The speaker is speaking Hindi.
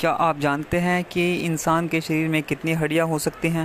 क्या आप जानते हैं कि इंसान के शरीर में कितनी हड्डियाँ हो सकती हैं?